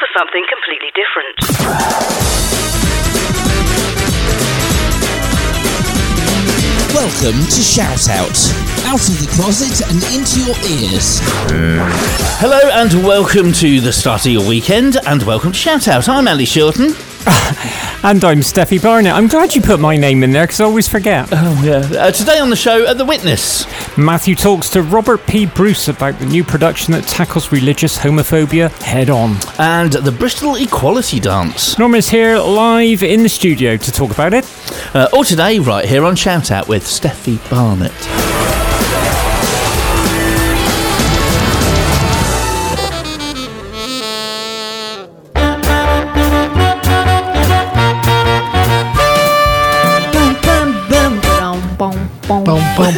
for something completely different. Welcome to Shout Out. Out of the closet and into your ears. Hello and welcome to the start of your weekend and welcome to Shout Out. I'm Ali Shilton. And I'm Steffi Barnett. I'm glad you put my name in there because I always forget. Oh, yeah. Uh, today on the show, at The Witness. Matthew talks to Robert P. Bruce about the new production that tackles religious homophobia head on. And the Bristol Equality Dance. Norma's here live in the studio to talk about it. Uh, all today, right here on Shout Out with Steffi Barnett.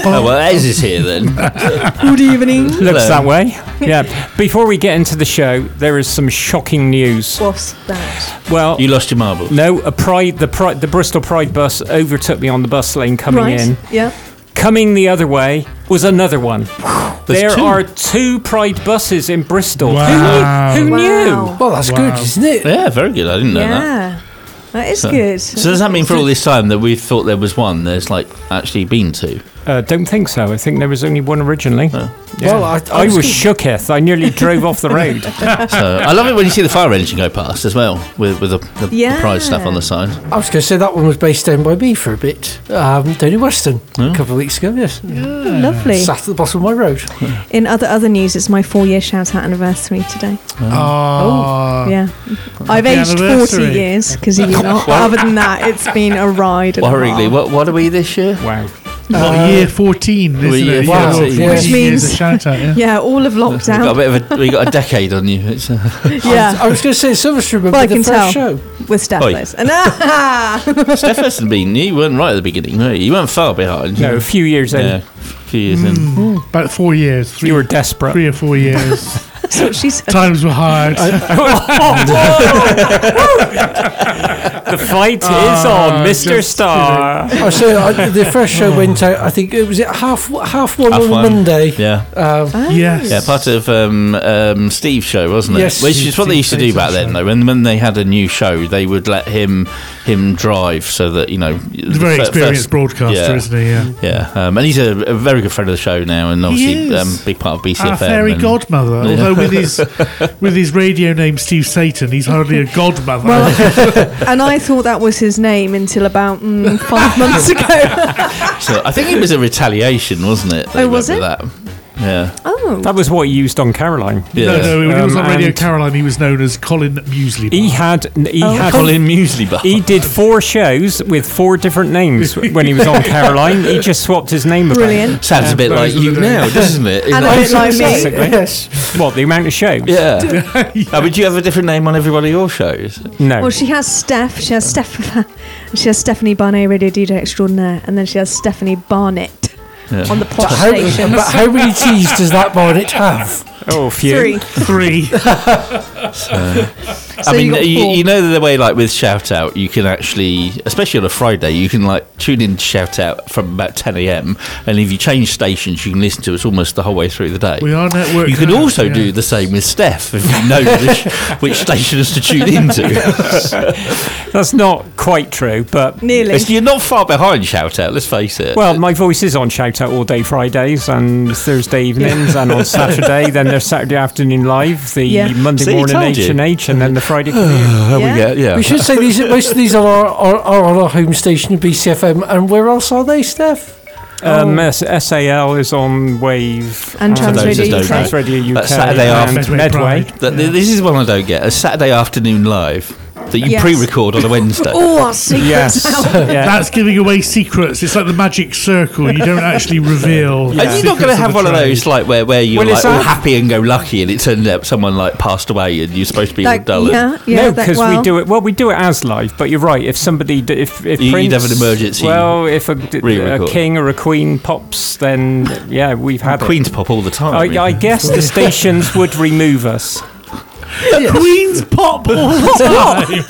Oh, well, Ez is here then. Good evening. Looks Hello. that way. Yeah. Before we get into the show, there is some shocking news. What's that? Well, You lost your marbles. no, a pride the pride the Bristol Pride bus overtook me on the bus lane coming right. in. Yeah. Coming the other way was another one. There's there two. are two Pride buses in Bristol. Wow. Who, knew- who knew? Wow. Well, that's good, isn't it? Yeah, very good. I didn't know that. Yeah. That is good. So does that mean for all this time that we thought there was one, there's like actually been two? Uh, don't think so. I think there was only one originally. Yeah. Well, I- I I was was shooketh. I nearly drove off the road. So I love it when you see the fire engine go past as well with with the, the, the Yeah. pride stuff on the side. I was going to say that one was based down by me for a bit, um, down in Weston a couple of weeks ago. Yes, Lovely. sat at the bottom of my road. In other other news, it's my four year shout out anniversary today. Ah. Oh. yeah. I've aged 40 years because you know, other than that, it's been a ride. and Worryingly, what what are we this year? wow. Well, year 14, isn't We're year it? Wow, 14. yeah. Which Which means means- a shout out, yeah. Yeah, all of lockdown. We got a lockdown. bit of a we got a decade on you. It's, uh, Yeah. I was going to say Silverstream would Well, I be the can first tell. show. With Steph Oi. Liz. And ah, Steph hasn't been. You weren't right at the beginning, were you? You weren't far behind. No, a few years in. yeah, a few years in. About four years. Three, You were desperate. three or four years. that's what she said. Times were hard. The fight is Ah, on, Mr. Star. I say I, the first show went out. I think it was at half half one Half on one. Monday. Yeah, Um, yes. yeah, part of um, um, Steve's show, wasn't it? Yes. Which is what they used to do back then, show. though. When when they had a new show, they would let him him drive so that you know. He's a very experienced broadcaster, yeah. isn't he? Yeah. Yeah, um, and he's a, a very good friend of the show now, and obviously is. um, big part of BCFM. Our fairy and- godmother. Although with his with his radio name Steve Satan, he's hardly a godmother. And I thought that was his name until about mm, five months ago. So I think it was a retaliation, wasn't it? Oh, was it? That. Yeah. Oh. That was what he used on Caroline. Yeah. no, no, when he was Um, on Radio and- Caroline, he was known as Colin Muesli. He had he Oh. had Colin Muesli Bar. he did four shows with four different names when he was on Caroline. He just swapped his name about. Brilliant. Sounds a bit like you now, doesn't it? It's And a bit like me. Basically. yes. What the amount of shows? yeah. But do you have a different name on every one of your shows? No. Well, she has Steph. She has Steph. With her, she has Stephanie Barnett, radio DJ extraordinaire, and then she has Stephanie Barnett Yeah. On the pop How, stations. but how many T's does that bonnet have? Oh, Three. few. Three. So I mean, you got you, you know the way, like with Shout Out, you can actually, especially on a Friday, you can like tune in to Shout Out from about 10 a.m. And if you change stations, you can listen to us almost the whole way through the day. We are network. You can now, also yeah. do the same with Steph if you know which, which stations to tune into. That's not quite true, but Nearly. It's- You're not far behind Shout Out, let's face it. well, my voice is on Shout Out all day Fridays and Thursday evenings and on Saturday. Then there's Saturday afternoon live, the Yeah. Monday See, morning H and H, and then the Friday. commute. Yeah. we go, yeah. We should say these. Most of these are, are, are on our home station, BCFM. And where else are they, Steph? Um, S- SAL is on Wave And For those Trans Radio don't UK. know. Trans Radio UK, That's Saturday and after- Medway. Pride. Th- th- This is one I don't get. A Saturday afternoon live that you Yes. pre-record on a Wednesday. Oh, our secrets Yes, yeah. That's giving away secrets. It's like the magic circle. You don't actually reveal. Are you not going to have one of those like where, where you're Well, like all happy and go lucky, and it turned out someone like passed away, and you're supposed to be all Like, dull. yeah, yeah. no, because well, we do it. Well, we do it as live. But you're right. If somebody, if if You- you'd Prince, have an emergency Well, if a, d- a re-record. king or a queen pops, then yeah, we've had Queens pop all the time. I, I guess the stations would remove us. Queen's pop all the time.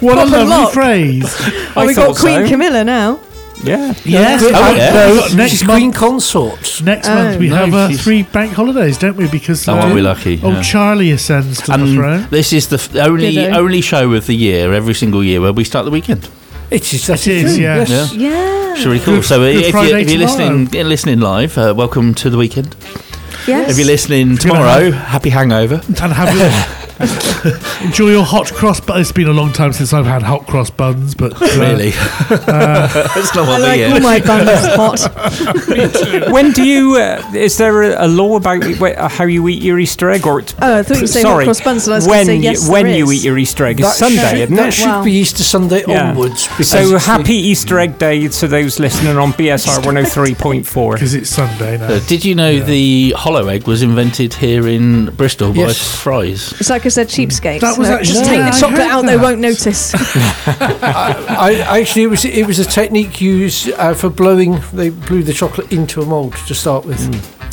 What Pop a and lovely lock. phrase. Oh, I we got thought Queen so. Camilla now. Yeah. Yes. Oh, uh, yeah. no, We've next she's month- Queen Consort. Next Oh. month we No, have uh, she's- three bank holidays, don't we? Because Oh, uh, are we lucky? old Yeah. Charlie ascends to the And throne. this is the f- only Ditto. only show of the year, every single year, where we start the weekend. It is. That It is, yeah. Yes. Yeah. Yeah. It's really cool. Good- so uh, Good if, you, Friday if you're tomorrow. listening, uh, listening live, uh, welcome to the weekend. Yes. If you're listening gonna tomorrow, happy hangover. and have your enjoy your hot cross. But it's been a long time since I've had hot cross buns. But uh, Really, it's not I what like they all my buns hot. When do you? Uh, is there a, a law about how you eat your Easter egg? Or t- Oh, I thought you said sorry, hot cross buns, and I was when say yes. you, when you eat your Easter egg is That Sunday, should, isn't that it? should Wow. be Easter Sunday Yeah. onwards. So happy the- Easter egg day to those listening on BSR 103.4. because it's Sunday now. Uh, did you know the hollow egg was invented here in Bristol by Yes. Fry's? It's like I said, cheapskates. That was No, actually- just take Yeah, the I chocolate heard out; they won't notice. I, I actually it was it was a technique used uh, for blowing. They blew the chocolate into a mould to start with.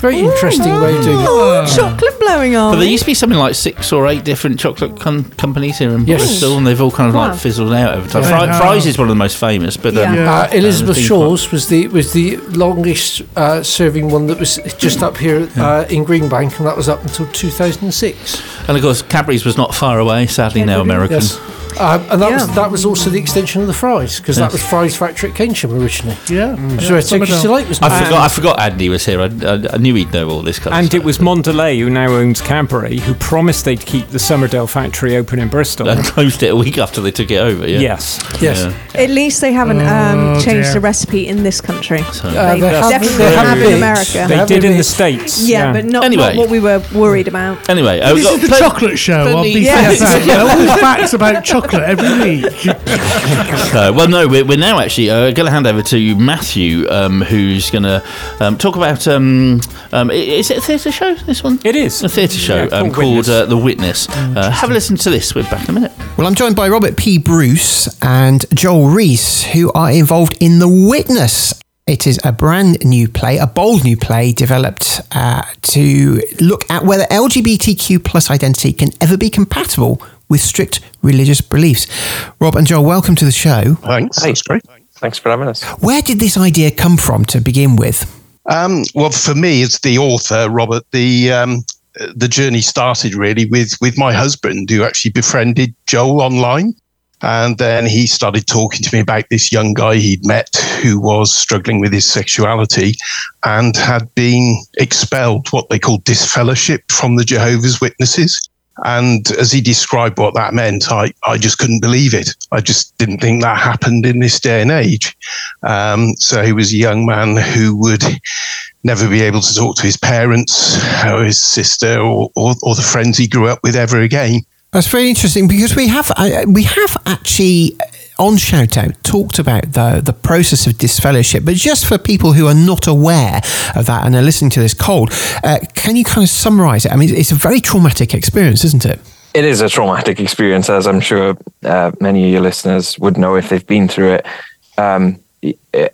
Very interesting way of doing it. oh, chocolate blowing on. But there used to be something like six or eight different chocolate com- companies here in Yes. Bristol, and they've all kind of Wow. like fizzled out over time. They Fry- have. Fry's is one of the most famous, but um, Yeah. Uh, Elizabeth Uh, things Shaw's was the was the longest uh, serving one that was just up here uh, in Greenbank, and that was up until 2006. and of course Cadbury's was not far away. Sadly, now American. Yes, um, and that was that was also the extension of the Fry's because that was Fry's factory at Keynsham originally. yeah, Which is where Some of Texas them- Delight was. I made. forgot. I forgot Andy was here. I, I, I knew he'd know all this kind of And stuff. it was Mondelez, who now owns Cadbury, who promised they'd keep the Somerdale factory open in Bristol. and closed it a week after they took it over. Yeah. Yes. Yes. Yeah. At least they haven't um, Oh, changed dear. the recipe in this country. So- Uh, They they have- definitely they have in. America. They have did in been. the States. Yeah, but not, Anyway. not what we were worried about. Anyway, uh, This is the chocolate show on plenty- BCFM. Yes. Yeah, all the facts about chocolate every week. Uh, well, no, we're, we're now actually uh, going to hand over to Matthew, um, who's going to um, talk about. Um, um, is it a theatre show? This one? It is. A theatre show Yeah, um, called called Witness. uh, The Witness. Uh, have a listen to this. We're back in a minute. Well, I'm joined by Robert P. Bruce and Joel Reese, who are involved in The Witness. It is a brand new play, a bold new play developed uh, to look at whether LGBTQ plus identity can ever be compatible with strict religious beliefs. Rob and Joel, welcome to the show. Thanks. That's great. Thanks for having us. Where did this idea come from to begin with? Um, well, for me, as the author, Robert, the um, the journey started really with with my husband, who actually befriended Joel online, and then he started talking to me about this young guy he'd met who was struggling with his sexuality and had been expelled, what they call disfellowship, from the Jehovah's Witnesses. And as he described what that meant, I, I just couldn't believe it. I just didn't think that happened in this day and age. Um, so he was a young man who would never be able to talk to his parents or his sister or, or, or the friends he grew up with ever again. That's very interesting because we have uh, we have actually on Shoutout talked about the the process of disfellowship, but just for people who are not aware of that and are listening to this cold, uh, can you kind of summarise it? I mean, it's a very traumatic experience, isn't it? It is a traumatic experience, as I'm sure uh, many of your listeners would know if they've been through it. Um,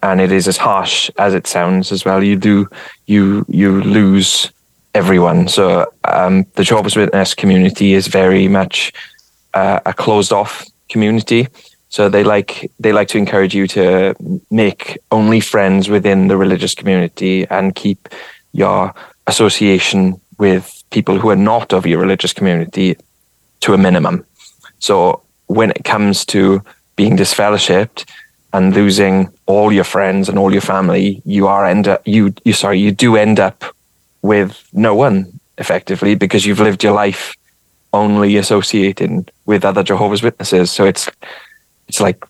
and it is as harsh as it sounds as well. You do you you lose everyone. So um, the Jehovah's Witness community is very much uh, a closed off community. So they like they like to encourage you to make only friends within the religious community and keep your association with people who are not of your religious community to a minimum. So when it comes to being disfellowshipped and losing all your friends and all your family, you are end up you you sorry you do end up with no one effectively because you've lived your life only associating with other Jehovah's Witnesses. So it's it's like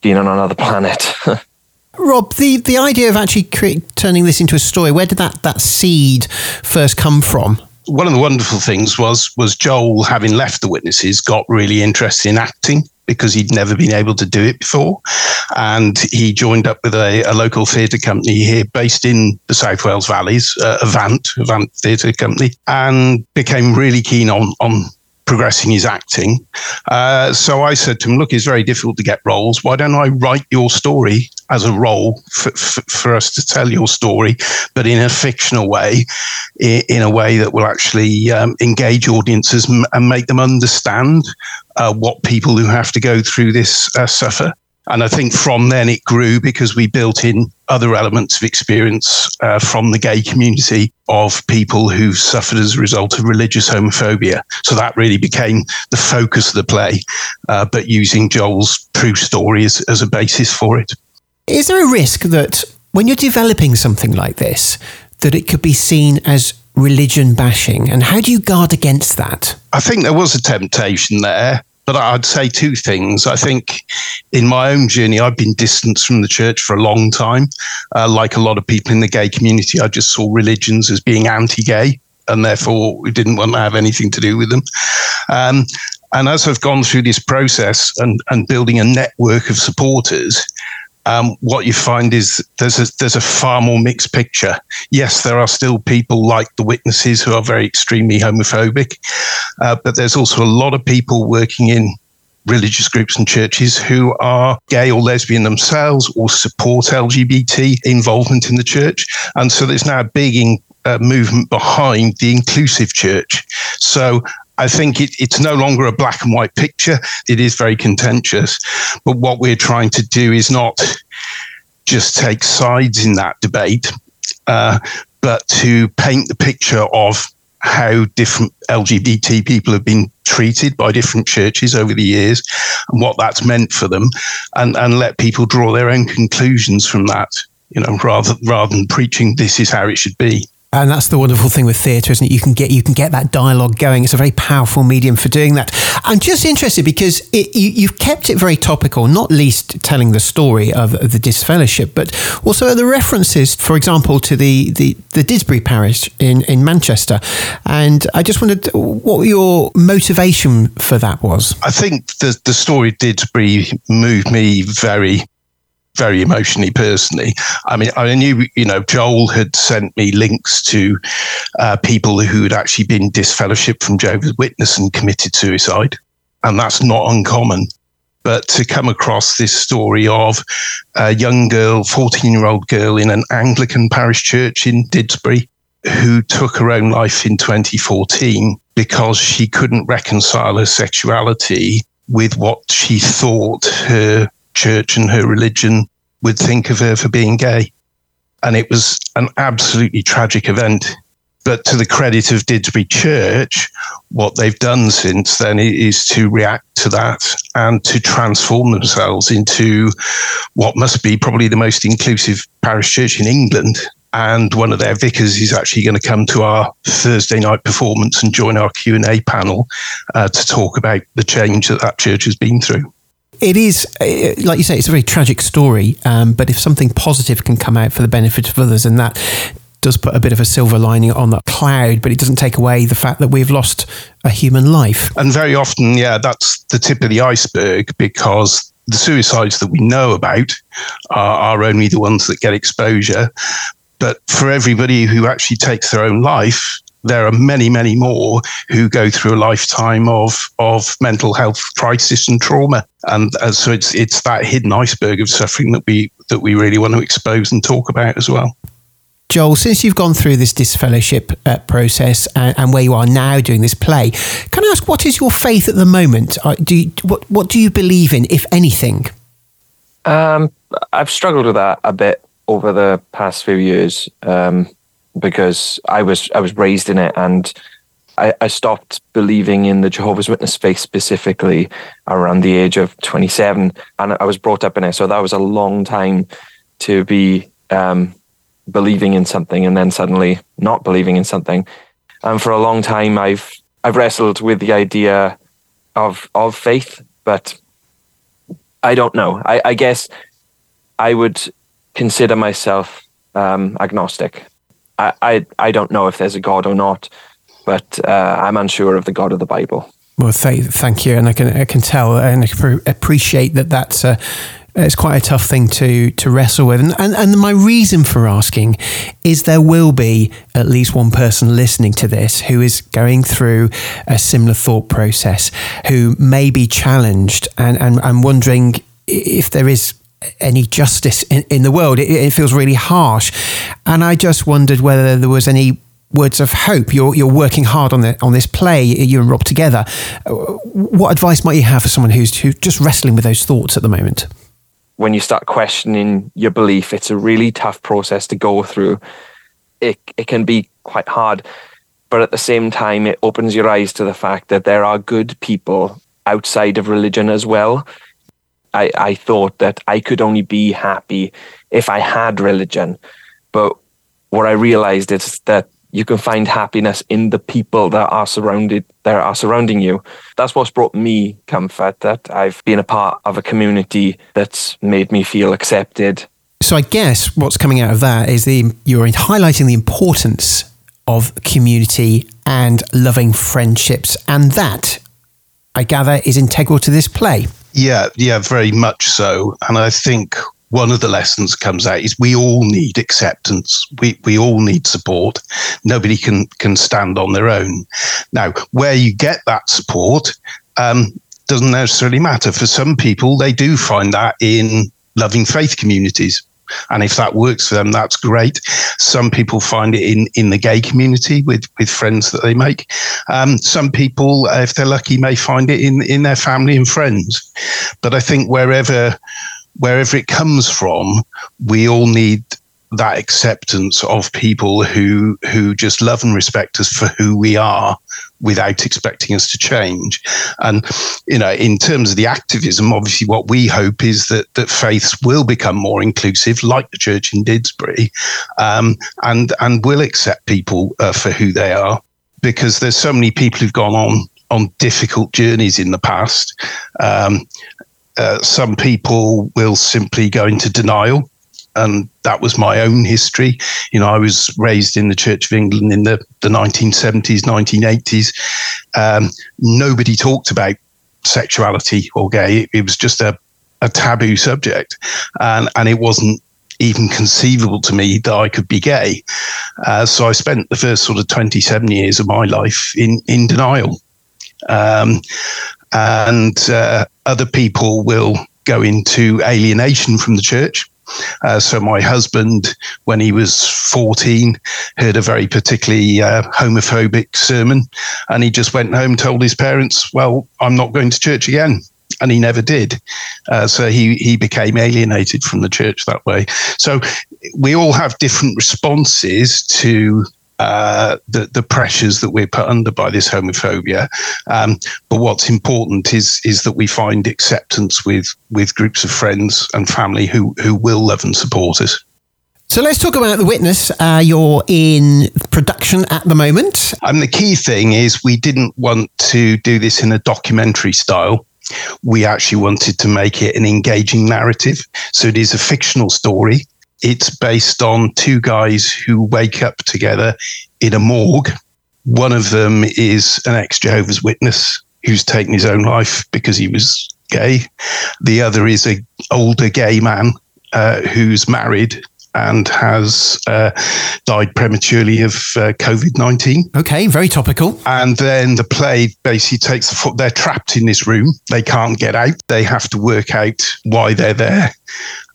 being on another planet. Rob, the, the idea of actually cre- turning this into a story, where did that, that seed first come from? One of the wonderful things was was Joel, having left the witnesses, got really interested in acting because he'd never been able to do it before. And he joined up with a, a local theatre company here based in the South Wales Valleys, uh, Avant, Avant Theatre Company, and became really keen on, on progressing his acting. Uh, so I said to him, look, it's very difficult to get roles. Why don't I write your story as a role for, for, for us to tell your story, but in a fictional way, in, in a way that will actually um, engage audiences m- and make them understand uh, what people who have to go through this uh, suffer. And I think from then it grew because we built in other elements of experience uh, from the gay community of people who suffered as a result of religious homophobia. So that really became the focus of the play, uh, but using Joel's true story as, as a basis for it. Is there a risk that when you're developing something like this, that it could be seen as religion bashing? And how do you guard against that? I think there was a temptation there. But I'd say two things. I think in my own journey, I've been distanced from the church for a long time. Uh, like a lot of people in the gay community, I just saw religions as being anti gay and therefore we didn't want to have anything to do with them. Um, and as I've gone through this process and, and building a network of supporters, um, what you find is there's a, there's a far more mixed picture. Yes, there are still people like the witnesses who are very extremely homophobic, uh, but there's also a lot of people working in religious groups and churches who are gay or lesbian themselves or support LGBT involvement in the church. And so there's now a big in, uh, movement behind the inclusive church. So I think it, it's no longer a black and white picture. It is very contentious. But what we're trying to do is not just take sides in that debate, uh, but to paint the picture of how different LGBT people have been treated by different churches over the years and what that's meant for them, and, and let people draw their own conclusions from that, you know, rather, rather than preaching this is how it should be. And that's the wonderful thing with theatre, isn't it? You can get you can get that dialogue going. It's a very powerful medium for doing that. I'm just interested because it, you, have kept it very topical, not least telling the story of, of, the disfellowship, but also the references, for example, to the the, the Didsbury parish in, in Manchester. And I just wondered what your motivation for that was. I think the the story Didsbury moved me very very emotionally personally. I mean, I knew, you know, Joel had sent me links to uh, people who had actually been disfellowshipped from Jehovah's Witness and committed suicide. And that's not uncommon. But to come across this story of a young girl, 14 year old girl in an Anglican parish church in Didsbury, who took her own life in 2014 because she couldn't reconcile her sexuality with what she thought her church and her religion would think of her for being gay. And it was an absolutely tragic event. But to the credit of Didsbury Church, what they've done since then is to react to that and to transform themselves into what must be probably the most inclusive parish church in England. And one of their vicars is actually going to come to our Thursday night performance and join our Q and A panel uh, to talk about the change that that church has been through it is, uh, like you say, it's a very tragic story. Um, but if something positive can come out for the benefit of others, and that does put a bit of a silver lining on that cloud, but it doesn't take away the fact that we've lost a human life. And very often, yeah, that's the tip of the iceberg because the suicides that we know about are, are only the ones that get exposure. But for everybody who actually takes their own life, there are many, many more who go through a lifetime of of mental health crisis and trauma, and uh, so it's it's that hidden iceberg of suffering that we that we really want to expose and talk about as well. Joel, since you've gone through this disfellowship uh, process and, and, where you are now doing this play, can I ask what is your faith at the moment? Uh, do you, what what do you believe in, if anything? Um, I've struggled with that a bit over the past few years. Um, because I was I was raised in it and I, I stopped believing in the Jehovah's Witness faith specifically around the age of 27 and I was brought up in it. So that was a long time to be um, believing in something and then suddenly not believing in something. And for a long time I've I've wrestled with the idea of of faith but I don't know. I, I guess I would consider myself um, agnostic I, I, don't know if there's a God or not, but uh, I'm unsure of the God of the Bible. Well, th- thank you, and I can I can tell and I can appreciate that that's a, it's quite a tough thing to to wrestle with, and, and and my reason for asking is there will be at least one person listening to this who is going through a similar thought process, who may be challenged and and, and wondering if there is any justice in, in the world. It, it, feels really harsh. And I just wondered whether there was any words of hope. You're, you're working hard on, the, on this play, you and Rob together. Uh, what advice might you have for someone who's, who's just wrestling with those thoughts at the moment? when you start questioning your belief, it's a really tough process to go through. It it can be quite hard, but at the same time, it opens your eyes to the fact that there are good people outside of religion as well. I, I thought that I could only be happy if I had religion. But what I realized is that you can find happiness in the people that are surrounded that are surrounding you. That's what's brought me comfort. That I've been a part of a community that's made me feel accepted. So I guess what's coming out of that is the you're highlighting the importance of community and loving friendships, and that I gather is integral to this play. Yeah, yeah, very much so. And I think one of the lessons comes out is we all need acceptance. We we all need support. Nobody can can stand on their own. Now, where you get that support um, doesn't necessarily matter. For some people, they do find that in loving faith communities. And if that works for them, that's great. Some people find it in, in the gay community with, with friends that they make. Um, some people, uh, if they're lucky, may find it in, in their family and friends. But I think wherever wherever it comes from, we all need that acceptance of people who who just love and respect us for who we are without expecting us to change. And you know in terms of the activism obviously what we hope is that that faiths will become more inclusive like the church in didsbury um, and and will accept people uh, for who they are. Because there's so many people who've gone on on difficult journeys in the past. Um, uh, some people will simply go into denial. And that was my own history. You know, I was raised in the Church of England in the, the 1970s, 1980s. Um, nobody talked about sexuality or gay. It, it was just a, a taboo subject. And, and it wasn't even conceivable to me that I could be gay. Uh, so I spent the first sort of 27 years of my life in, in denial. Um, and uh, other people will go into alienation from the church. Uh, so my husband, when he was 14, heard a very particularly uh, homophobic sermon, and he just went home, told his parents, "Well, I'm not going to church again." And he never did. Uh, so he he became alienated from the church that way. So we all have different responses to uh, the the pressures that we're put under by this homophobia. Um, but what's important is is that we find acceptance with with groups of friends and family who who will love and support us. So let's talk about the witness. Uh, you're in production at the moment. And the key thing is we didn't want to do this in a documentary style. We actually wanted to make it an engaging narrative. So it is a fictional story it's based on two guys who wake up together in a morgue. One of them is an ex Jehovah's Witness who's taken his own life because he was gay. The other is a older gay man uh, who's married and has uh, died prematurely of uh, COVID 19. Okay, very topical. And then the play basically takes the foot, they're trapped in this room. They can't get out. They have to work out why they're there.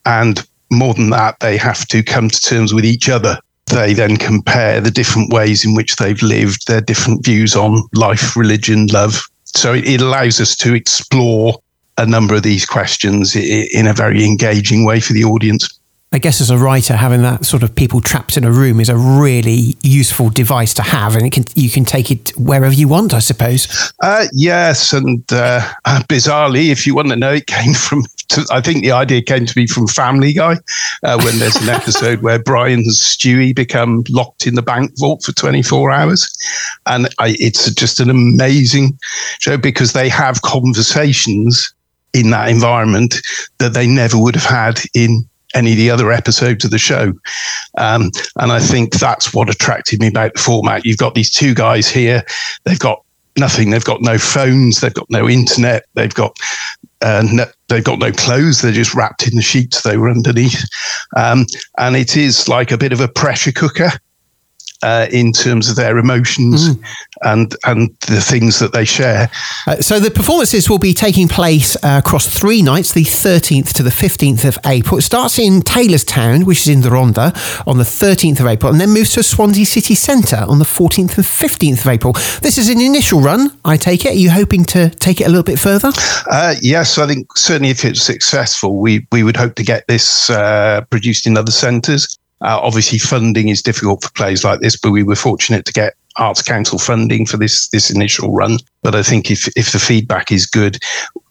And more than that, they have to come to terms with each other. They then compare the different ways in which they've lived, their different views on life, religion, love. So it, it allows us to explore a number of these questions in a very engaging way for the audience. I guess as a writer, having that sort of people trapped in a room is a really useful device to have, and it can you can take it wherever you want, I suppose. Uh, yes, and uh, bizarrely, if you want to know, it came from. I think the idea came to me from Family Guy, uh, when there's an episode where Brian and Stewie become locked in the bank vault for 24 hours, and I, it's just an amazing show because they have conversations in that environment that they never would have had in any of the other episodes of the show. Um, and I think that's what attracted me about the format. You've got these two guys here, they've got nothing, they've got no phones, they've got no internet, they've got uh, no, they've got no clothes. They're just wrapped in the sheets they were underneath, um, and it is like a bit of a pressure cooker. Uh, in terms of their emotions and and the things that they share. Uh, so the performances will be taking place uh, across three nights, the 13th to the 15th of April. It starts in Tylorstown, which is in the Rhondda, on the 13th of April, and then moves to Swansea City Centre on the 14th and 15th of April. This is an initial run, I take it. Are you hoping to take it a little bit further? Uh, yes, I think certainly if it's successful, we we would hope to get this uh, produced in other centres. Uh, obviously, funding is difficult for plays like this, but we were fortunate to get Arts Council funding for this this initial run. But I think if if the feedback is good,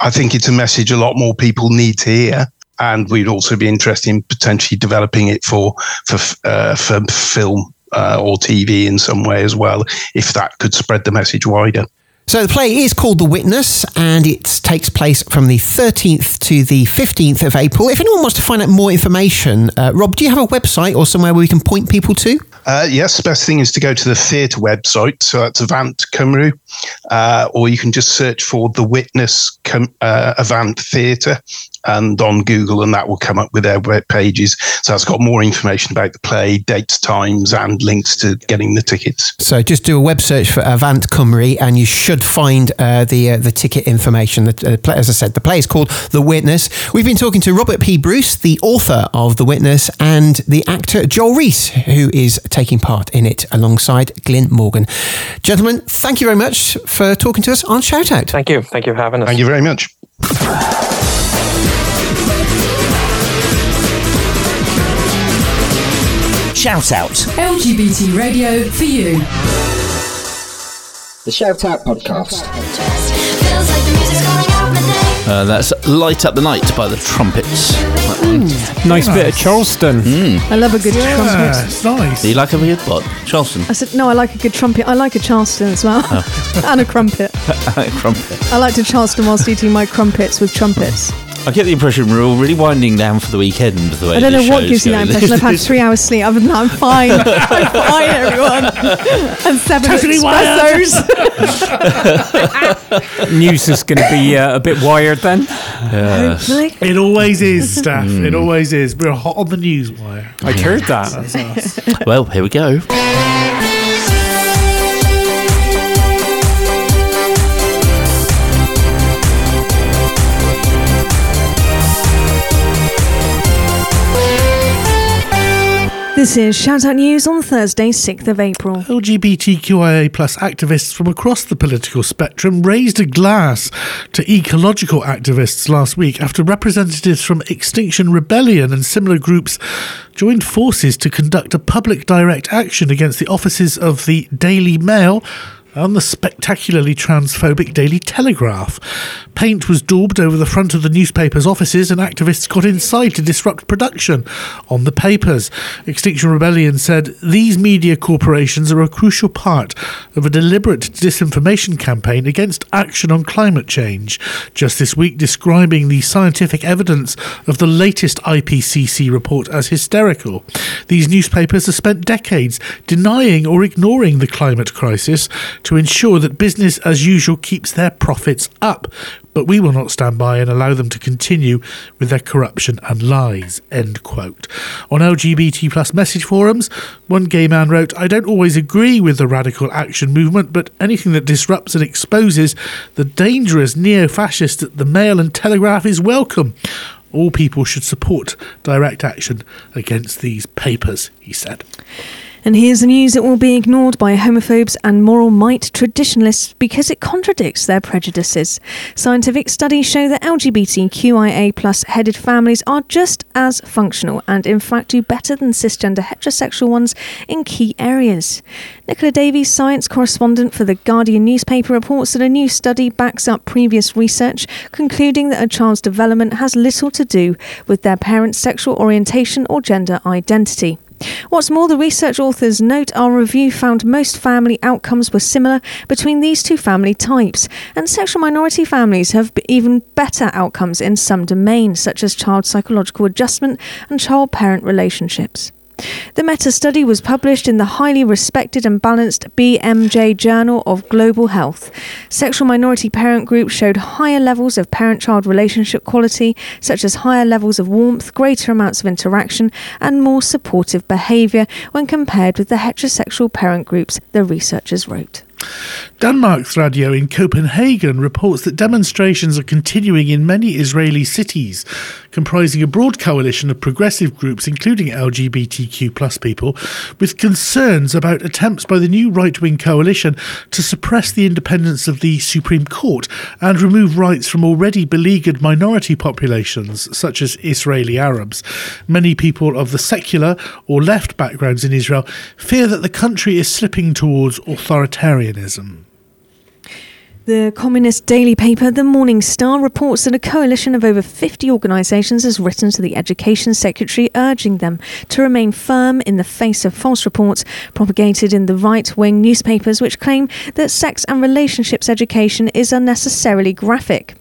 I think it's a message a lot more people need to hear. And we'd also be interested in potentially developing it for for uh, for film uh, or TV in some way as well, if that could spread the message wider. So the play is called The Witness and it takes place from the 13th to the 15th of April. If anyone wants to find out more information, uh, Rob, do you have a website or somewhere where we can point people to? Uh, yes, best thing is to go to the theatre website. So that's Avant Cymru, uh, or you can just search for The Witness Com- uh, Avant Theatre and on Google, and that will come up with their web pages. So it's got more information about the play, dates, times, and links to getting the tickets. So just do a web search for Avant Cymru and you should find uh, the uh, the ticket information. The, uh, play, as I said, the play is called The Witness. We've been talking to Robert P. Bruce, the author of The Witness, and the actor Joel Reese, who is taking part in it alongside Glyn Morgan. Gentlemen, thank you very much for talking to us on Shoutout. Thank you. Thank you for having us. Thank you very much. Shout out. LGBT radio for you. The Shout Out Podcast. Uh, that's Light Up the Night by the Trumpets. That one. Nice bit of Charleston. I love a good trumpet. it's nice. Do you like a good what? Charleston? I said, no, I like a good trumpet. I like a Charleston as well. and a crumpet. Trumpet. I like to Charleston whilst eating my crumpets with trumpets. I get the impression we're all really winding down for the weekend. The way I don't know what gives you that impression. I've had three hours sleep. Other than that, I'm fine. I'm fine, everyone. And seven Totally espressos. News is going to be uh, a bit wired then. Yes. Hopefully. It always is, Steph. It always is. We're hot on the news wire. I heard that. That's us. Well, here we go. This is Shout Out News on Thursday, 6th of April. LGBTQIA plus activists from across the political spectrum raised a glass to ecological activists last week after representatives from Extinction Rebellion and similar groups joined forces to conduct a public direct action against the offices of the Daily Mail and the spectacularly transphobic Daily Telegraph. Paint was daubed over the front of the newspaper's offices, and activists got inside to disrupt production on the papers. Extinction Rebellion said these media corporations are a crucial part of a deliberate disinformation campaign against action on climate change. Just this week, describing the scientific evidence of the latest IPCC report as hysterical. These newspapers have spent decades denying or ignoring the climate crisis to ensure that business as usual keeps their profits up. But we will not stand by and allow them to continue with their corruption and lies. End quote. On LGBT plus message forums, one gay man wrote, I don't always agree with the radical action movement, but anything that disrupts and exposes the dangerous neo fascists at the Mail and Telegraph is welcome. All people should support direct action against these papers, he said. And here's the news that will be ignored by homophobes and moral might traditionalists because it contradicts their prejudices. Scientific studies show that LGBTQIA plus headed families are just as functional and in fact do better than cisgender heterosexual ones in key areas. Nicola Davies, science correspondent for the Guardian newspaper, reports that a new study backs up previous research, concluding that a child's development has little to do with their parents' sexual orientation or gender identity. What's more, the research authors note our review found most family outcomes were similar between these two family types, and sexual minority families have even better outcomes in some domains, such as child psychological adjustment and child parent relationships. The meta study was published in the highly respected and balanced BMJ Journal of Global Health. Sexual minority parent groups showed higher levels of parent child relationship quality, such as higher levels of warmth, greater amounts of interaction, and more supportive behaviour when compared with the heterosexual parent groups, the researchers wrote. Denmark's radio in Copenhagen reports that demonstrations are continuing in many Israeli cities, comprising a broad coalition of progressive groups, including LGBTQ plus people, with concerns about attempts by the new right wing coalition to suppress the independence of the Supreme Court and remove rights from already beleaguered minority populations, such as Israeli Arabs. Many people of the secular or left backgrounds in Israel fear that the country is slipping towards authoritarianism. The communist daily paper, The Morning Star, reports that a coalition of over 50 organisations has written to the Education Secretary urging them to remain firm in the face of false reports propagated in the right wing newspapers, which claim that sex and relationships education is unnecessarily graphic.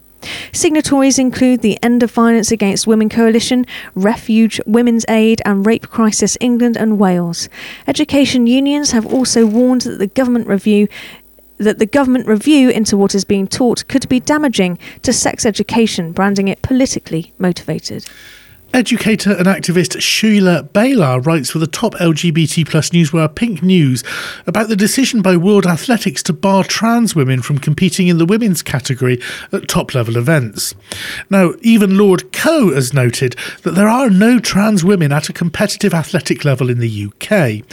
Signatories include the End of Violence Against Women Coalition, Refuge, Women's Aid, and Rape Crisis England and Wales. Education unions have also warned that the government review that the government review into what is being taught could be damaging to sex education, branding it politically motivated. Educator and activist Schuyler Bailar writes for the top LGBT plus newswire Pink News about the decision by World Athletics to bar trans women from competing in the women's category at top level events. Now, even Lord Coe has noted that there are no trans women at a competitive athletic level in the UK.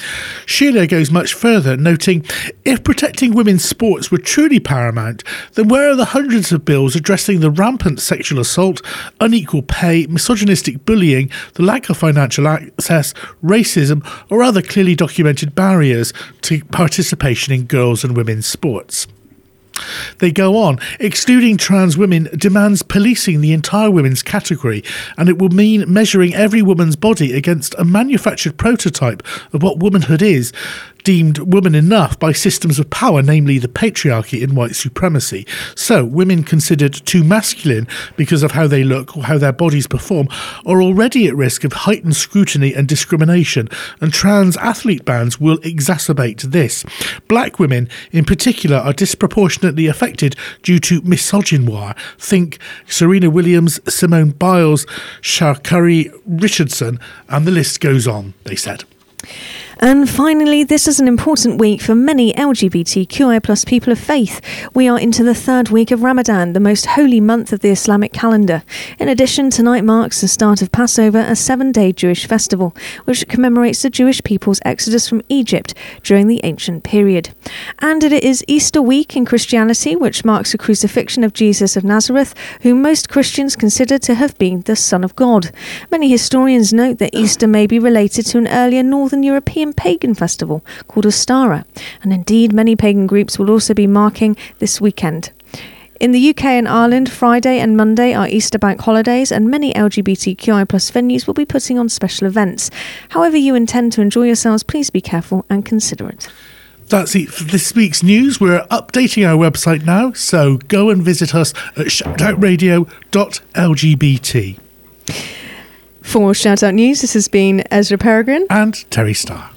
Sheila goes much further, noting if protecting women's sports were truly paramount, then where are the hundreds of bills addressing the rampant sexual assault, unequal pay, misogynistic bullying, the lack of financial access, racism, or other clearly documented barriers to participation in girls' and women's sports. They go on. Excluding trans women demands policing the entire women's category, and it will mean measuring every woman's body against a manufactured prototype of what womanhood is, deemed woman enough by systems of power, namely the patriarchy and white supremacy. So, women considered too masculine because of how they look or how their bodies perform are already at risk of heightened scrutiny and discrimination, and trans athlete bans will exacerbate this. Black women, in particular, are disproportionately affected due to misogynoir. Think Serena Williams, Simone Biles, Sha'Carri Richardson, and the list goes on, they said. And finally, this is an important week for many LGBTQI plus people of faith. We are into the third week of Ramadan, the most holy month of the Islamic calendar. In addition, tonight marks the start of Passover, a seven day Jewish festival, which commemorates the Jewish people's exodus from Egypt during the ancient period. And it is Easter week in Christianity, which marks the crucifixion of Jesus of Nazareth, whom most Christians consider to have been the Son of God. Many historians note that Easter may be related to an earlier Northern European pagan festival called Ostara, and indeed many pagan groups will also be marking this weekend. In the UK and Ireland, Friday and Monday are Easter bank holidays, and many LGBTQI plus venues will be putting on special events. However, you intend to enjoy yourselves, please be careful and considerate. That's it for this week's news. We're updating our website now, so go and visit us at shoutoutradio.lgbt. For Shoutout News, this has been Ezra Peregrine and Terry Starr.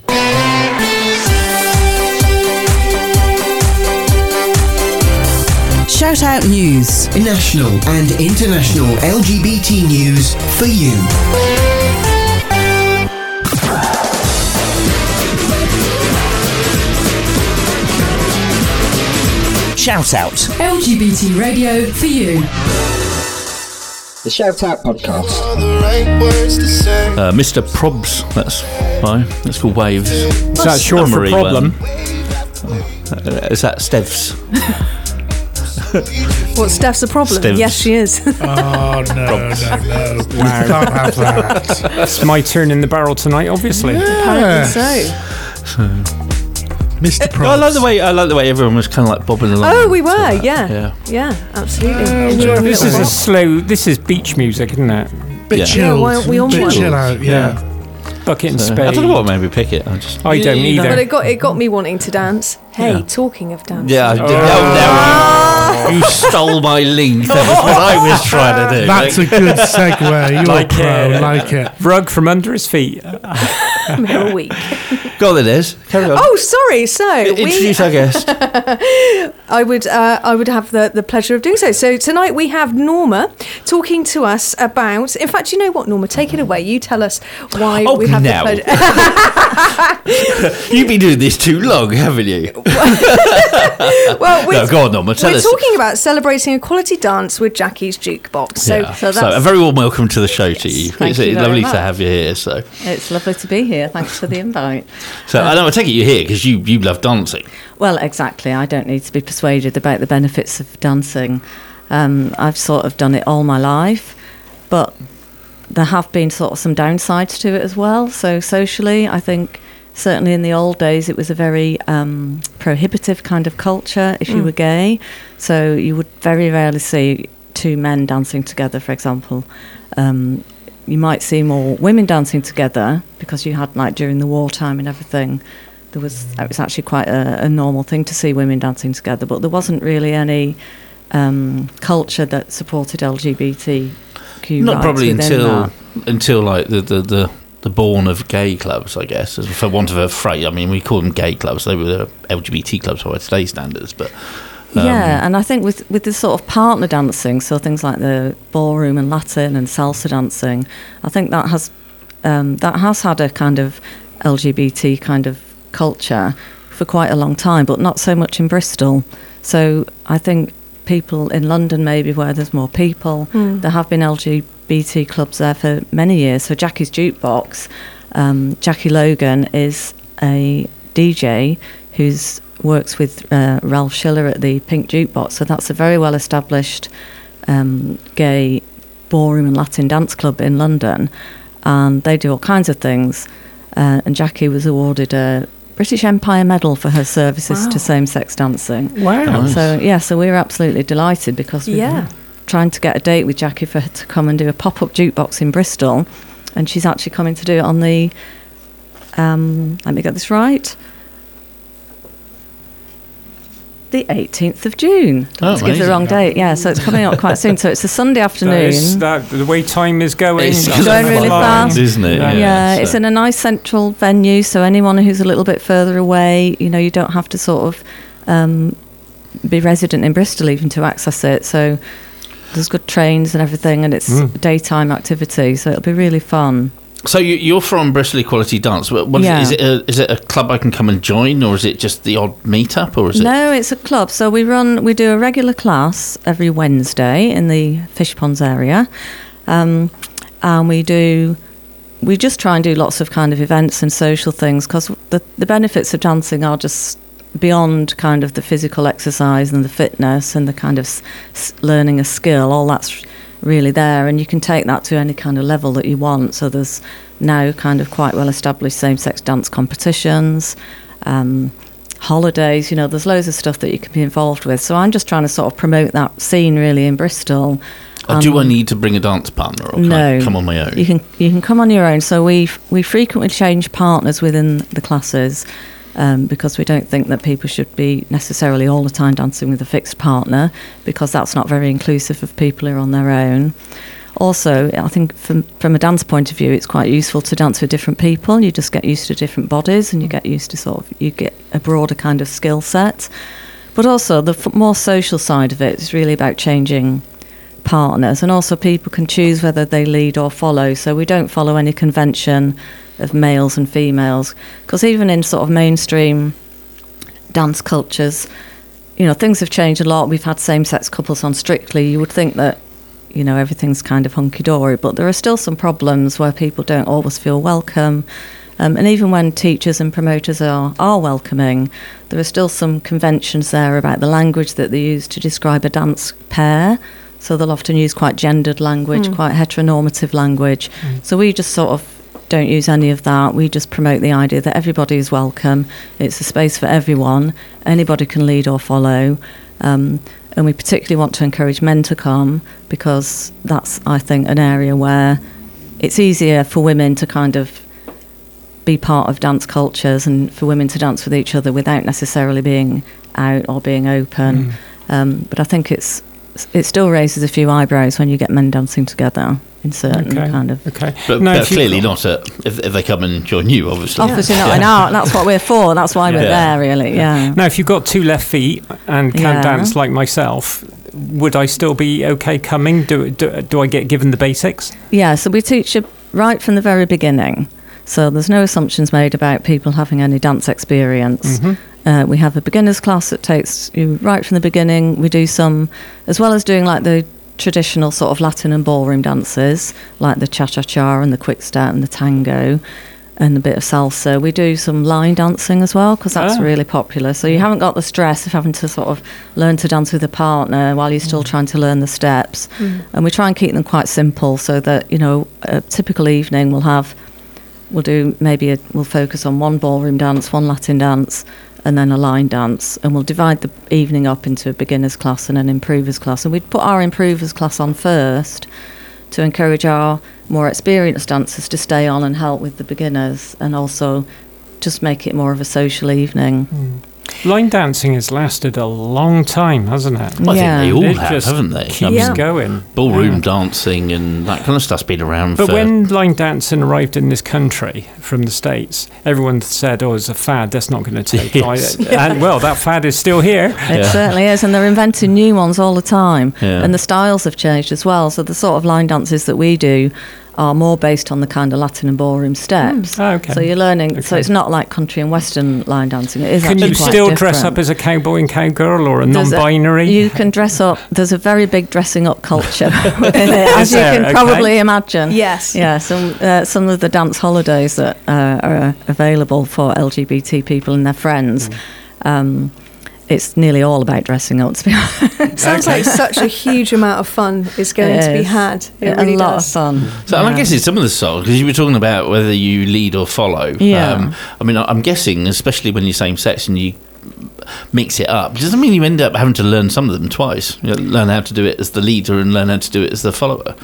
Shout Out News. National and international LGBT news for you. Shout Out. LGBT radio for you. The Shout Out Podcast. Uh, Mr. Probs, that's fine. That's called Waves. Is that short for Summary problem? one. Uh, is that Stev's? What, Steph's a problem? Steph's. Yes, she is. Oh, no, no, no. We Wow. can't have that. It's my turn in the barrel tonight, obviously. Apparently so. Mr. Probs. I like the way I like the way everyone was kind of like bobbing along. Oh, we were, yeah. yeah. Yeah, absolutely. Enjoy This little is a slow. This is beach music, isn't it? Bit Yeah. chilled. Yeah, why aren't we on Bit chill out, yeah. Bucket and So, spade. I don't know what made me pick it. I just I don't You know. But it got it got me wanting to dance. Hey, Yeah. talking of dance. Yeah, I did. Oh. No. Ah. you stole my link. That was what I was trying to do. That's a good segue. You're Like a pro. it. Like it. Rug from under his feet. I'm here a week. Go on then, Des. Carry on. Oh, sorry. So Introduce our guest. I would uh, I would have the, the pleasure of doing so. So tonight we have Norma talking to us about. In fact, you know what, Norma, take it away. You tell us why Oh, we have now. the pleasure. You've been doing this too long, haven't you? well, we're, No, go on, Norma. Tell we're us. talking about celebrating equality dance with Jackie's Jukebox. So, Yeah. So, a very warm welcome to the show to you. it's you lovely much. to have you here. So, It's lovely to be here. Thanks for the invite. so I know I take it you're here because you, you love dancing. Well, exactly. I don't need to be persuaded about the benefits of dancing. Um, I've sort of done it all my life, but there have been sort of some downsides to it as well. So socially, I think certainly in the old days it was a very um, prohibitive kind of culture if you Mm. were gay. So you would very rarely see two men dancing together, for example. Um, you might see more women dancing together because you had like during the wartime and everything. There was it was actually quite a, a normal thing to see women dancing together, but there wasn't really any um, culture that supported LGBTQ Not probably until that. until like the, the, the, the born of gay clubs, I guess, for want of a phrase. I mean, we call them gay clubs. They were LGBT clubs by today's standards, but um, yeah, and I think with with the sort of partner dancing, so things like the ballroom and Latin and salsa dancing, I think that has um, that has had a kind of LGBT kind of culture for quite a long time, but not so much in Bristol. So I think people in London, maybe where there's more people, Mm. there have been LGBT clubs there for many years. So Jackie's Jukebox, um, Jackie Logan is a DJ who's works with uh, Ralph Schiller at the Pink Jukebox. So that's a very well established um, gay ballroom and Latin dance club in London, and they do all kinds of things. Uh, and Jackie was awarded a British Empire Medal for her services Wow. to same-sex dancing. Wow. Nice. So yeah, so we were absolutely delighted because we Yeah. were trying to get a date with Jackie for her to come and do a pop-up jukebox in Bristol, and she's actually coming to do it on the. Um, let me get this right. The 18th of June. Oh, to give the wrong date, yeah. So it's coming up quite soon. So it's a Sunday afternoon. is, that, the way time is going. It's that's going really fast, Isn't it? Yeah, Yeah, it's so- in a nice central venue, so anyone who's a little bit further away, you know, you don't have to sort of um, be resident in Bristol even to access it. So there's good trains and everything, and it's Mm. daytime activity, so it'll be really fun. So you, you're from Bristol Equality Dance. What, what is- Yeah. is it? A, is it a club I can come and join, or is it just the odd meetup, or is it? No, it's a club. So we run, we do a regular class every Wednesday in the Fishponds area, um, and we do. We just try and do lots of kind of events and social things because the the benefits of dancing are just beyond kind of the physical exercise and the fitness and the kind of s- learning a skill. All that's really there, and you can take that to any kind of level that you want. So there's now kind of quite well established same-sex dance competitions. Um, holidays, you know, there's loads of stuff that you can be involved with. So I'm just trying to sort of promote that scene really in Bristol. Or do I Um, need to bring a dance partner, or can no, I come on my own? You can you can come on your own. So we we frequently change partners within the classes um, because we don't think that people should be necessarily all the time dancing with a fixed partner because that's not very inclusive of people who are on their own. Also, I think from from a dance point of view, it's quite useful to dance with different people. You just get used to different bodies, and you get used to sort of you get a broader kind of skill set. But also, the f- more social side of it is really about changing partners, and also people can choose whether they lead or follow. So we don't follow any convention of males and females, because even in sort of mainstream dance cultures, you know, things have changed a lot. We've had same-sex couples on Strictly. You would think that, you know, everything's kind of hunky-dory, but there are still some problems where people don't always feel welcome. Um, and even when teachers and promoters are, are welcoming, there are still some conventions there about the language that they use to describe a dance pair. So they'll often use quite gendered language, Mm. quite heteronormative language. So we just sort of don't use any of that. We just promote the idea that everybody is welcome. It's a space for everyone. Anybody can lead or follow. Um, and we particularly want to encourage men to come because that's, I think, an area where it's easier for women to kind of be part of dance cultures and for women to dance with each other without necessarily being out or being open. Um, but I think it's it still raises a few eyebrows when you get men dancing together. In certain Okay. kind of. Okay. But, No, but clearly not at, if, if they come and join you, obviously. Obviously not in art. That's what we're for. That's why we're there, really. Yeah. Now, if you've got two left feet and can't Yeah. dance like myself, would I still be okay coming? Do, do, do I get given the basics? Yeah, so we teach you right from the very beginning. So there's no assumptions made about people having any dance experience. Mhm. Uh, we have a beginners class that takes you right from the beginning. We do some, as well as doing like the traditional sort of Latin and ballroom dances, like the cha cha cha and the quick step and the tango and a bit of salsa. We do some line dancing as well because that's Ah. really popular. So you haven't got the stress of having to sort of learn to dance with a partner while you're still trying to learn the steps. And we try and keep them quite simple so that, you know, a typical evening we'll have, we'll do maybe, a, we'll focus on one ballroom dance, one Latin dance, and then a line dance. And we'll divide the evening up into a beginner's class and an improver's class. And we'd put our improver's class on first to encourage our more experienced dancers to stay on and help with the beginners and also just make it more of a social evening. Mm. Line dancing has lasted a long time, hasn't it? Well, I Yeah. think they all It have, just haven't they? Keeps I mean, going. Ballroom Yeah. dancing and that kind of stuff's been around But for. when line dancing arrived in this country from the States, everyone said, oh, it's a fad, that's not going to take. Yes. I- And, well, that fad is still here. It certainly is, and they're inventing new ones all the time. Yeah. And the styles have changed as well. So the sort of line dances that we do are more based on the kind of Latin and ballroom steps. Oh, okay. So you're learning. So it's not like country and western line dancing. It is Can actually you quite still dress up as a cowboy and cowgirl or a There's non-binary? you can dress up. There's a very big dressing up culture within it, Is as you can Okay. probably imagine. Yes. Yeah. Some uh, some of the dance holidays that uh, are available for LGBT people and their friends. Mm. Um, it's nearly all about dressing up. To be honest. Sounds like such a huge amount of fun is going It to be had. It a really lot does. of fun. So, and I Yeah. guess it's some of the songs because you were talking about whether you lead or follow. Um, Yeah. I mean, I'm guessing, especially when you're same sex and you mix it up, doesn't mean you end up having to learn some of them twice? You know, learn how to do it as the leader and learn how to do it as the follower.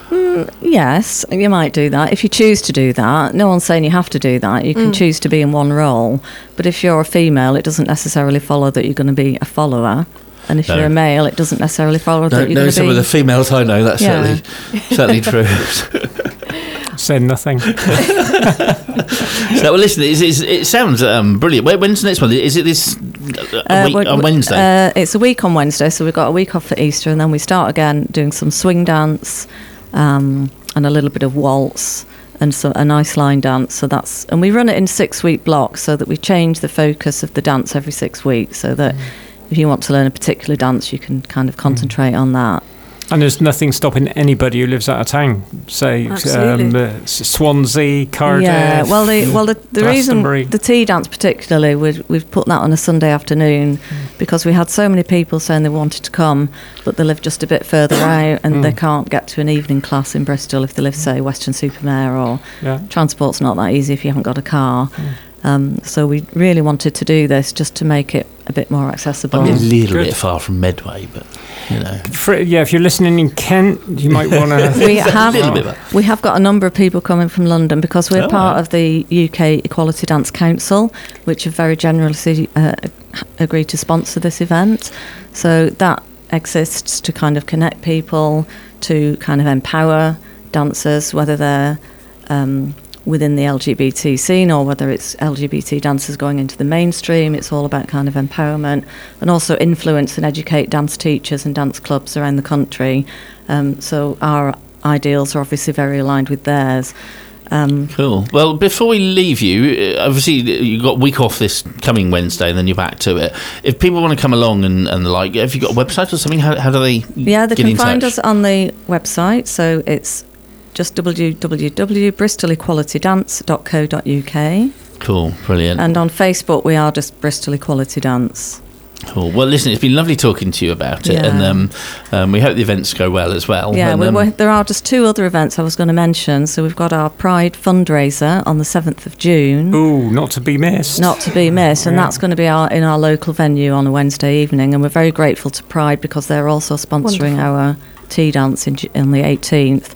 Yes, you might do that if you choose to do that. No one's saying you have to do that. You can Mm. choose to be in one role, but if you're a female, it doesn't necessarily follow that you're going to be a follower. And if No. you're a male, it doesn't necessarily follow No, that you're no going to some of the females I know, that's Yeah. certainly, certainly true. Said nothing. so, well, listen, it's, it's, it sounds um, brilliant. When's the next one? Is it this uh, week, we're- on Wednesday? Uh, it's a week on Wednesday, so we've got a week off for Easter, and then we start again doing some swing dance um, and a little bit of waltz and so a nice line dance. So that's and we run it in six week blocks, so that we change the focus of the dance every six weeks, so that if you want to learn a particular dance, you can kind of concentrate on that. And there's nothing stopping anybody who lives out of town, say um, uh, Swansea, Cardiff. Yeah, well, the well the, the reason the tea dance particularly we've we've put that on a Sunday afternoon because we had so many people saying they wanted to come, but they live just a bit further out and they Mm. can't get to an evening class in Bristol if they live say Weston-super-Mare or Yeah. transport's not that easy if you haven't got a car. Um, so we really wanted to do this just to make it a bit more accessible. I mean, a little Good. bit far from Medway, but you know. For, yeah, if you're listening in Kent, you might want to. we have Little bit, we have got a number of people coming from London because we're Oh, part right. of the UK Equality Dance Council, which have very generously uh, agreed to sponsor this event. So that exists to kind of connect people, to kind of empower dancers, whether they're um, within the LGBT scene or whether it's LGBT dancers going into the mainstream. It's all about kind of empowerment and also influence and educate dance teachers and dance clubs around the country. Um, so our ideals are obviously very aligned with theirs. Um, Cool. Well, before we leave you, uh, obviously you've got a week off this coming Wednesday, and then you're back to it. If people want to come along and, and like, have you got a website or something? How, how do they yeah, they get can in find touch? us on the website. So it's just www.bristolequalitydance.co.uk. Cool, brilliant. And on Facebook, we are just Bristol Equality Dance. Cool. Well, listen, it's been lovely talking to you about it, Yeah. and um, um, we hope the events go well as well. Yeah, and, um, we, there are just two other events I was going to mention. So we've got our Pride fundraiser on the 7th of June. Ooh, not to be missed. Not to be missed, and Yeah. that's going to be our, in our local venue on a Wednesday evening. And we're very grateful to Pride because they're also sponsoring Wonderful. our tea dance in, on the 18th.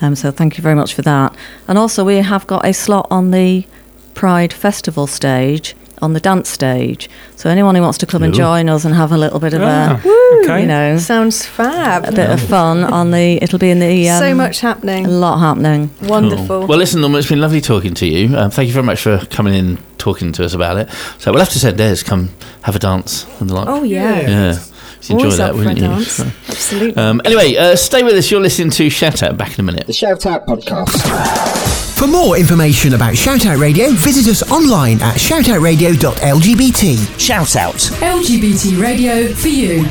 Um, so thank you very much for that. And also, we have got a slot on the Pride Festival stage on the dance stage. So anyone who wants to come and join us and have a little bit of Ah, a, okay. you know, Sounds fab. a bit of fun on the. It'll be in the. Um, so much happening. A lot happening. Wonderful. Well, listen, Norma, it's been lovely talking to you. Um, thank you very much for coming in, talking to us about it. So we'll have to send Des come have a dance and the like. Oh, yeah. Yeah. You'd enjoy Always that, up for a wouldn't you? dance. Absolutely. Um, anyway, uh, stay with us. You're listening to Shout Out back in a minute. The Shout Out Podcast. For more information about Shoutout Radio, visit us online at shoutoutradio.lgbt. Shout out. LGBT radio for you.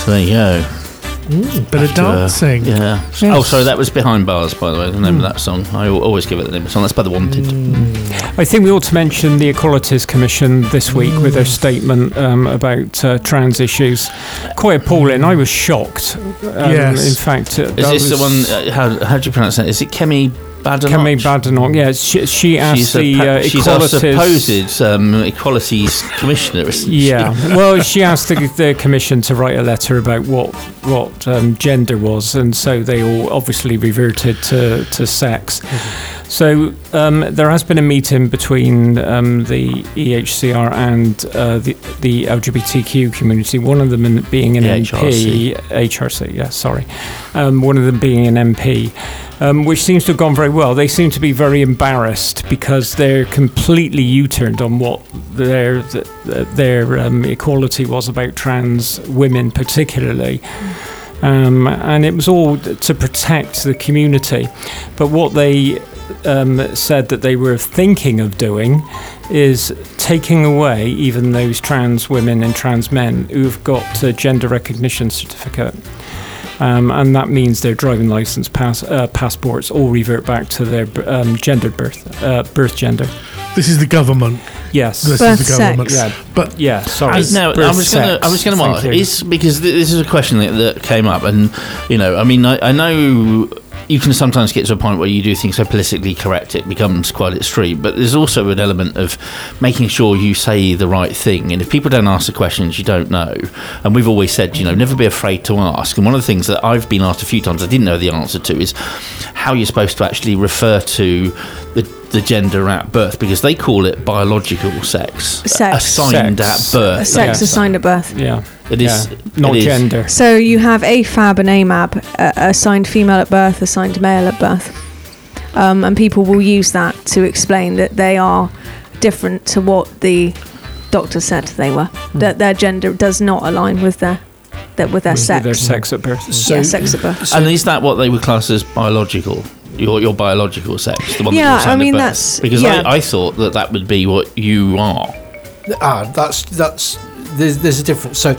So there you go. Bit of After, dancing. yeah. Oh, sorry, that was Behind Bars, by the way, the name of that song. I always give it the name of the song. That's by The Wanted. I think we ought to mention the Equalities Commission this week with their statement um, about uh, trans issues. Quite appalling. I was shocked. Um, Yes. In fact, uh, Is that this the one? Uh, how, how do you pronounce that? Is it Kemi Badenoch? Kemi Badenoch, yeah, she, she asked She's, the a, uh, she's our equalities. supposed um, equalities commissioner, isn't she? Yeah, well, she asked the, the commission to write a letter about what what um, gender was, and so they all obviously reverted to, to sex. So um, there has been a meeting between um, the EHCR and uh, the, the LGBTQ community. One of them being an The MP, HRC, yeah, sorry. Um, one of them being an MP. Um, which seems to have gone very well. They seem to be very embarrassed because they're completely U-turned on what their their um, equality was about trans women, particularly. Um, and it was all to protect the community. But what they um, said that they were thinking of doing is taking away even those trans women and trans men who've got a gender recognition certificate. Um, and that means their driving license pass, uh, passports all revert back to their um, gendered birth uh, birth gender. This is the government. Yes, This Birth is the government. sex. Yeah, But yeah. Sorry. I, no, I Birth was going to. sex. I was going to Thank ask. you. Is because this is a question that, that came up, and you know, I mean, I, I know you can sometimes get to a point where you do things so politically correct it becomes quite extreme. But there's also an element of making sure you say the right thing, and if people don't ask the questions, you don't know. And we've always said, you know, never be afraid to ask. And one of the things that I've been asked a few times, I didn't know the answer to, is how you're supposed to actually refer to the the gender at birth because they call it biological sex, Sex. assigned Sex. at birth. A sex Yeah. assigned at birth. Yeah, It is- yeah. not it is. gender. So you have AFAB and AMAB, uh, assigned female at birth, assigned male at birth. Um, and people will use that to explain that they are different to what the doctor said they were. That their gender does not align with their, their with their With sex. Their sex at birth. So, yeah, sex at birth. and is that what they would class as biological? Your, your biological sex, the one Yeah, that you're I assigned at mean, birth? that's- because yeah. I, I thought that that would be what you are. Ah, that's that's there's, there's a difference. So,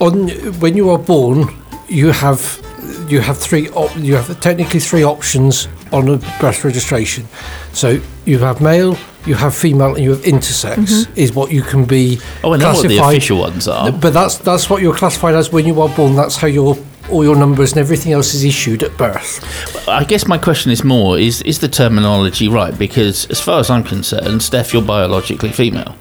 on when you are born, you have you have three op- you have technically three options on a birth registration. So you have male, you have female, and you have intersex. Is what you can be. Oh, I know what the official ones are. But that's that's what you're classified as when you are born. That's how your all your numbers and everything else is issued at birth. I guess my question is more: is is the terminology right? Because as far as I'm concerned, Steph, you're biologically female,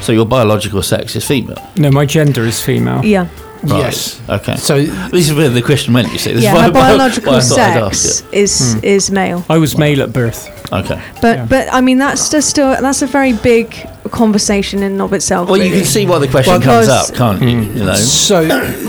so your biological sex is female. No, my gender is female. Yeah. Right. Yes. Okay. So this is where the question went. You see, this Yeah, is why, why- biological why I thought I'd sex it. is hmm. is male. I was male at birth. Okay. But Yeah. but I mean that's just still that's a very big conversation in and of itself. Well, you can see why the question Well, comes up, can't you? You know, so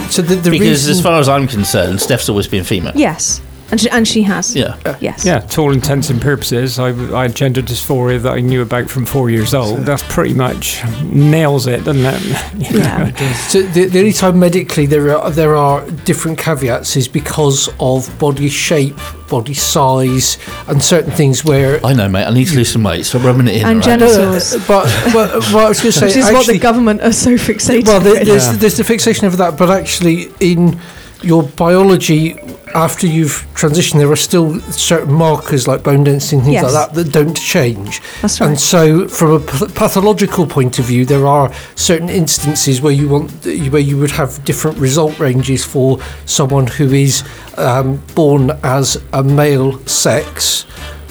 so the, the because reason as far as I'm concerned, Steph's always been female. Yes, and she, and she has. Yeah. Yes. Yeah, to all intents and purposes, I, I had gender dysphoria that I knew about from four years old. That's pretty much nails it, doesn't it? You Yeah. know? So the, the only time medically there are there are different caveats is because of body shape, body size, and certain things where. I know, mate. I need to lose some weight, so rubbing it in. And right? genitals. Uh, but, but, but I was going to say Which is what the government are so fixated. Well, there, there's, Yeah. there's the fixation of that, but actually, in your biology, after you've transitioned, there are still certain markers like bone density and things Yes. like that that don't change. Right. And so, from a pathological point of view, there are certain instances where you want where you would have different result ranges for someone who is um, born as a male sex,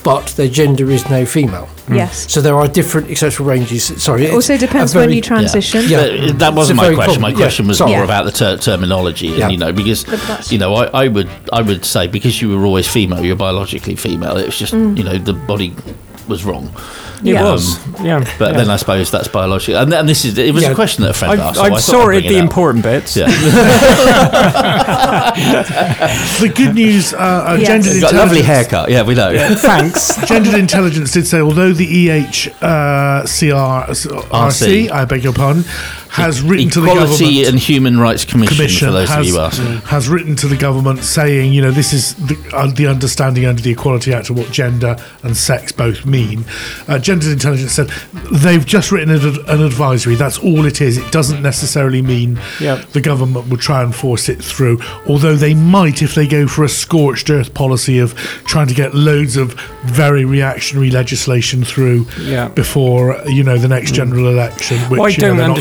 but their gender is now female. Yes. So there are different acceptable ranges. Sorry. It also a depends when you transition. Yeah. But that wasn't my very question. My common- yeah, question was sorry. more about the ter- terminology, and Yeah. you know, because you know, I, I would I would say because you were always female, you're biologically female. It was just Mm. you know the body was wrong. It was, yeah. But yeah. then I suppose that's biological. And, and this is it was Yeah. a question that a friend I've, asked. so I've I thought I'd sorted it the out. important bits. Yeah. the good news, uh, uh, Yes. gendered You've got a lovely intelligence- haircut. Yeah, we know. Thanks. Gendered intelligence did say, although the E EHCR, RC, I beg your pardon, has written to the Equality government. and Human Rights Commission, Commission for those has, of you asking. has written to the government saying, you know, this is the, uh, the understanding under the Equality Act of what gender and sex both mean. Uh, Gendered Intelligence said they've just written an, an advisory. That's all it is. It doesn't necessarily mean Yep. the government will try and force it through, although they might if they go for a scorched earth policy of trying to get loads of very reactionary legislation through Yeah. before, you know, the next general election. Which, what I you know, don't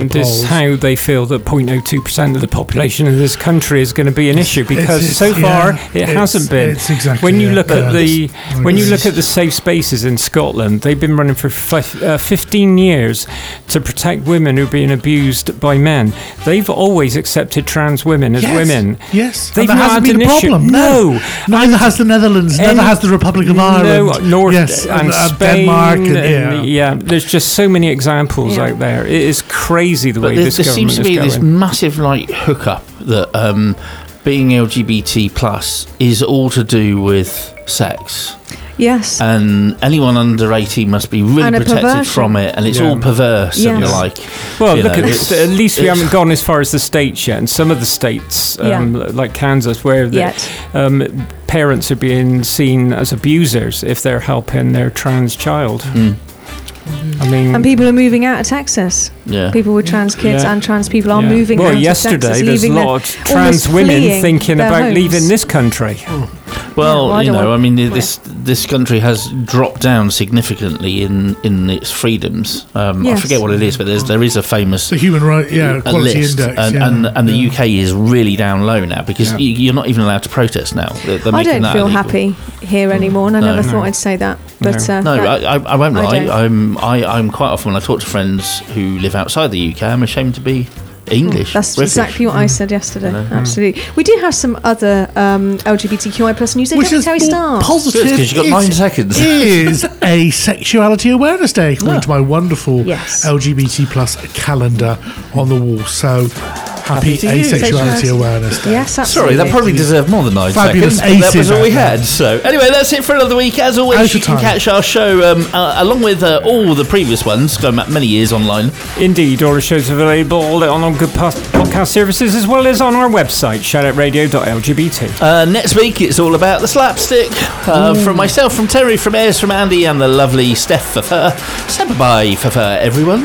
they're not doing well in the understand is how they feel that 0.02% of the population of this country is going to be an issue because it's- so far yeah, it hasn't been. it's exactly when you look yeah. at the when you look at the safe spaces in Scotland, they've been running for fi- uh, 15 years to protect women who are being abused by men. They've always accepted trans women as Yes, women. Yes, They've and that not hasn't had been an a issue. problem. No. neither has the Netherlands. Neither And- has the Republic of Ireland. No, North yes, and, uh, Spain, Denmark, and, and- yeah. There's just so many examples Yeah. out there. It is crazy the But way there, this there government seems to be is this massive like hookup that um, being LGBT plus is all to do with sex. Yes. and anyone under 18 must be really And protected perversion. from it and it's Yeah. all perverse if Yes. you like Well, You look know, at this. At least we haven't gone as far as the states yet. And some of the states, um, like Kansas, where the, um, parents are being seen as abusers if they're helping their trans child. Mm. Mm-hmm. I mean, And people are moving out of Texas. yeah People with trans kids Yeah. and trans people are yeah. moving well, out yesterday of Texas, there's a leaving lot of trans women thinking about homes. leaving this country. Hmm. Well, well, you know i mean this this country has dropped down significantly in in its freedoms um, i forget what it is but there's there is a famous The human right, yeah, quality list, index, and, yeah, and, and the. UK is really down low now because Yeah. you, you're not even allowed to protest now. They're, they're I don't feel illegal. happy here anymore, and I No. never No. thought I'd say that. But No. uh, No, that- I, I, I won't lie. don't. I'm I, I'm quite often when I talk to friends who live outside the UK, I'm ashamed to be English. That's British. exactly what I mm. said yesterday. know. Mm. Absolutely. We do have some other um, LGBTQI plus news. Which Which is Terry more Star. positive. Good, 'cause you got nine seconds. Is asexuality awareness day according ah. to my wonderful Yes. LGBT plus calendar on the wall. So happy, to you. asexuality awareness day. Yes, absolutely. Sorry, that probably deserved more than nine Fabulous seconds. but That was all we had. So anyway, that's it for another week. As always, Out you can time. catch our show um, uh, along with uh, all the previous ones, going back many years online. Indeed, all the shows are available on all good podcast services as well as on our website, shoutoutradio.lgbt. Uh, next week, it's all about the slapstick. Uh, from myself, from Terry, from Ayers, from Andy, and the lovely Steph for her. Say bye for her, everyone.